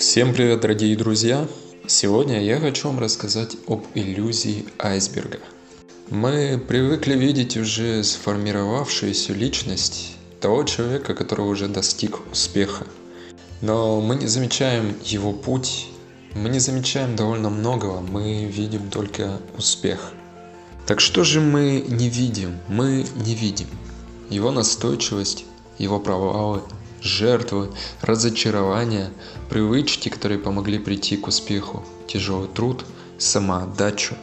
Всем привет, дорогие друзья! Сегодня я хочу вам рассказать об иллюзии айсберга. Мы привыкли видеть уже сформировавшуюся личность того человека, который уже достиг успеха. Но мы не замечаем его путь, мы не замечаем довольно многого, мы видим только успех. Так что же мы не видим? Мы не видим его настойчивость, его провалы, жертвы, разочарования, привычки, которые помогли прийти к успеху, тяжелый труд, самоотдачу.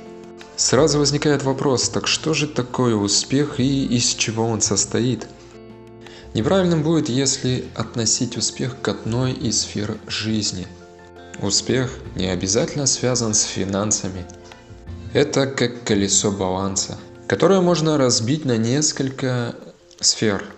Сразу возникает вопрос, так что же такое успех и из чего он состоит? Неправильным будет, если относить успех к одной из сфер жизни. Успех не обязательно связан с финансами. Это как колесо баланса, которое можно разбить на несколько сфер –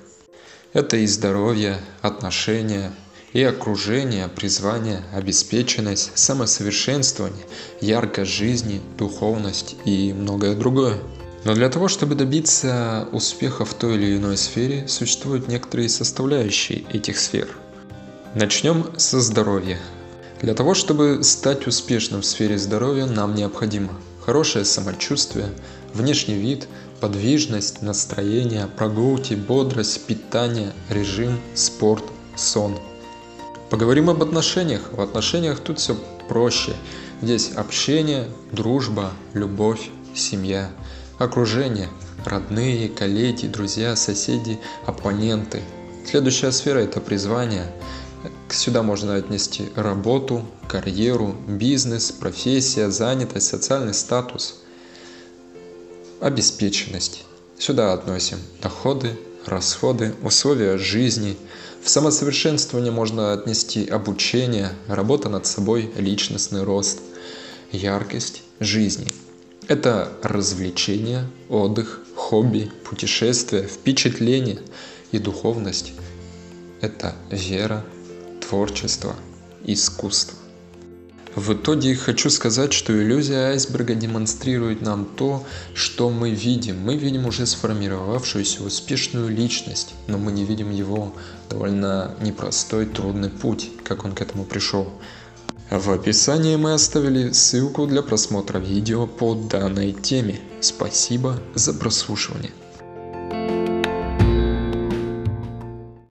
это и здоровье, отношения, и окружение, призвание, обеспеченность, самосовершенствование, яркость жизни, духовность и многое другое. Но для того, чтобы добиться успеха в той или иной сфере, существуют некоторые составляющие этих сфер. Начнем со здоровья. Для того, чтобы стать успешным в сфере здоровья, нам необходимо хорошее самочувствие, внешний вид, подвижность, настроение, прогулки, бодрость, питание, режим, спорт, сон. Поговорим об отношениях. В отношениях тут все проще. Здесь общение, дружба, любовь, семья, окружение, родные, коллеги, друзья, соседи, оппоненты. Следующая сфера – это призвание. Сюда можно отнести работу, карьеру, бизнес, профессия, занятость, социальный статус – Обеспеченность. Сюда относим доходы, расходы, условия жизни. В самосовершенствование можно отнести обучение, работа над собой, личностный рост, яркость жизни. Это развлечение, отдых, хобби, путешествия, впечатление и духовность. Это вера, творчество, искусство. В итоге хочу сказать, что иллюзия айсберга демонстрирует нам то, что мы видим. Мы видим уже сформировавшуюся успешную личность, но мы не видим его довольно непростой, трудный путь, как он к этому пришел. В описании мы оставили ссылку для просмотра видео по данной теме. Спасибо за прослушивание.